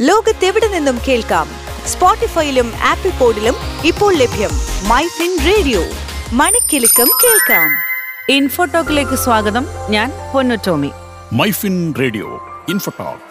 ലോകത്തെവിടെ നിന്നും കേൾക്കാം? സ്പോട്ടിഫൈയിലും ആപ്പിൾ പോഡിലും ഇപ്പോൾ ലഭ്യം മൈ ഫിൻ റേഡിയോ. മണിക്കിലുക്കം കേൾക്കാം. ഇൻഫോടോക്കിലേക്ക് സ്വാഗതം. ഞാൻ പൊന്നു ടോമി. MyFin radio Infotalk.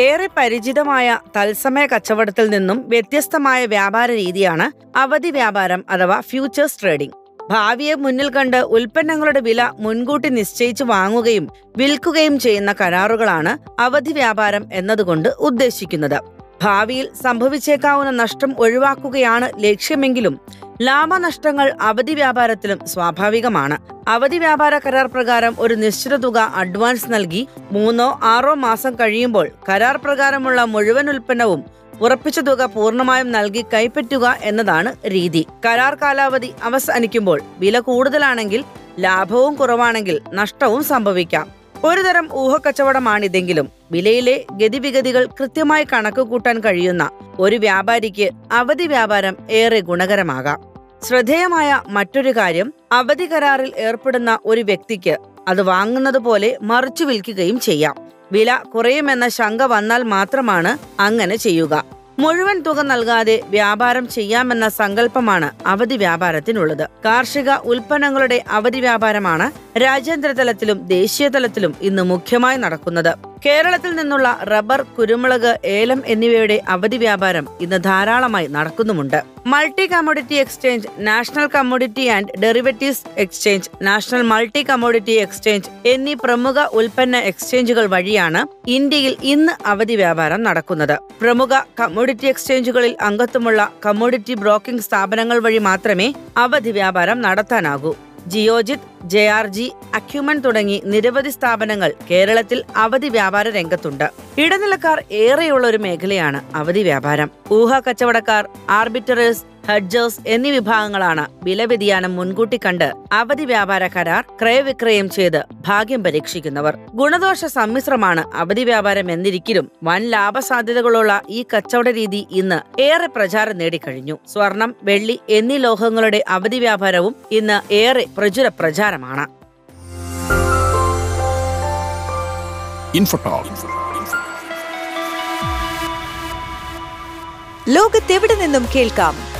ഏറെ പരിചിതമായ തത്സമയ കച്ചവടത്തിൽ നിന്നും വ്യത്യസ്തമായ വ്യാപാര രീതിയാണ് അവധി വ്യാപാരം അഥവാ ഫ്യൂച്ചേഴ്സ് ട്രേഡിംഗ് ഭാവിയെ മുന്നിൽ കണ്ട് ഉൽപ്പന്നങ്ങളുടെ വില മുൻകൂട്ടി നിശ്ചയിച്ച് വാങ്ങുകയും വിൽക്കുകയും ചെയ്യുന്ന കരാറുകളാണ് അവധി വ്യാപാരം എന്നതുകൊണ്ട് ഉദ്ദേശിക്കുന്നത്. ഭാവിയിൽ സംഭവിച്ചേക്കാവുന്ന നഷ്ടം ഒഴിവാക്കുകയാണ് ലക്ഷ്യമെങ്കിലും ലാഭനഷ്ടങ്ങൾ അവധി വ്യാപാരത്തിലും സ്വാഭാവികമാണ്. അവധി വ്യാപാര കരാർ പ്രകാരം ഒരു നിശ്ചിത തുക അഡ്വാൻസ് നൽകി മൂന്നോ ആറോ മാസം കഴിയുമ്പോൾ കരാർ പ്രകാരമുള്ള മുഴുവൻ ഉൽപ്പന്നവും ഉറപ്പിച്ച തുക പൂർണമായും നൽകി കൈപ്പറ്റുക എന്നതാണ് രീതി. കരാർ കാലാവധി അവസാനിക്കുമ്പോൾ വില കൂടുതലാണെങ്കിൽ ലാഭവും കുറവാണെങ്കിൽ നഷ്ടവും സംഭവിക്കാം. ഒരുതരം ഊഹക്കച്ചവടമാണിതെങ്കിലും വിലയിലെ ഗതിവിഗതികൾ കൃത്യമായി കണക്കുകൂട്ടാൻ കഴിയുന്ന ഒരു വ്യാപാരിക്ക് അവധി വ്യാപാരം ഏറെ ഗുണകരമാകാം. ശ്രദ്ധേയമായ മറ്റൊരു കാര്യം അവധി കരാറിൽ ഏർപ്പെടുന്ന ഒരു വ്യക്തിക്ക് അത് വാങ്ങുന്നത് പോലെ മറിച്ചു വിൽക്കുകയും ചെയ്യാം. വില കുറയുമെന്ന ശങ്ക വന്നാൽ മാത്രമാണ് അങ്ങനെ ചെയ്യുക. മുഴുവൻ തുക നൽകാതെ വ്യാപാരം ചെയ്യാമെന്ന സങ്കല്പമാണ് അവധി വ്യാപാരത്തിനുള്ളത്. കാർഷിക ഉൽപ്പന്നങ്ങളുടെ അവധി വ്യാപാരമാണ് രാജ്യാന്തര തലത്തിലും ദേശീയ തലത്തിലും ഇന്ന് മുഖ്യമായി നടക്കുന്നത്. കേരളത്തിൽ നിന്നുള്ള റബ്ബർ കുരുമുളക് ഏലം എന്നിവയുടെ അവധി വ്യാപാരം ഇന്ന് ധാരാളമായി നടക്കുന്നുമുണ്ട്. Multi commodity exchange national commodity and derivatives exchange national multi commodity exchange എന്നീ പ്രമുഖ ഉൽപ്പന്ന എക്സ്ചേഞ്ചുകൾ വഴിയാണ് ഇന്ത്യയിൽ ഇന്ന് അവധി വ്യാപാരം നടക്കുന്നത്. പ്രമുഖ കമ്മോഡിറ്റി എക്സ്ചേഞ്ചുകളിൽ അംഗത്വമുള്ള കമ്മോഡിറ്റി ബ്രോക്കിംഗ് സ്ഥാപനങ്ങൾ വഴി മാത്രമേ അവധി വ്യാപാരം നടത്താനാകൂ. Geojit J R G Acumen തുടങ്ങി നിരവധി സ്ഥാപനങ്ങൾ കേരളത്തിൽ അവധി വ്യാപാര രംഗത്തുണ്ട്. ഇടനിലക്കാർ ഏറെയുള്ള ഒരു മേഖലയാണ് അവധി വ്യാപാരം. ഊഹ കച്ചവടക്കാർ ആർബിറ്ററേഴ്സ് ഹഡ്ജേഴ്സ് എന്നീ വിഭാഗങ്ങളാണ് വില വ്യതിയാനം മുൻകൂട്ടി കണ്ട് അവധി വ്യാപാര കരാർ ക്രയവിക്രയം ചെയ്ത് ഭാഗ്യം പരീക്ഷിക്കുന്നവർ. ഗുണദോഷ സമ്മിശ്രമാണ് അവധി വ്യാപാരം എന്നിരിക്കലും വൻ ലാഭസാധ്യതകളുള്ള ഈ കച്ചവട രീതി ഇന്ന് ഏറെ പ്രചാരം നേടിക്കഴിഞ്ഞു. സ്വർണം വെള്ളി എന്നീ ലോഹങ്ങളുടെ അവധി വ്യാപാരവും ഇന്ന് ഏറെ പ്രചുര പ്രചാരമാണ്. ലോകത്തെവിടെ നിന്നും കേൾക്കാം?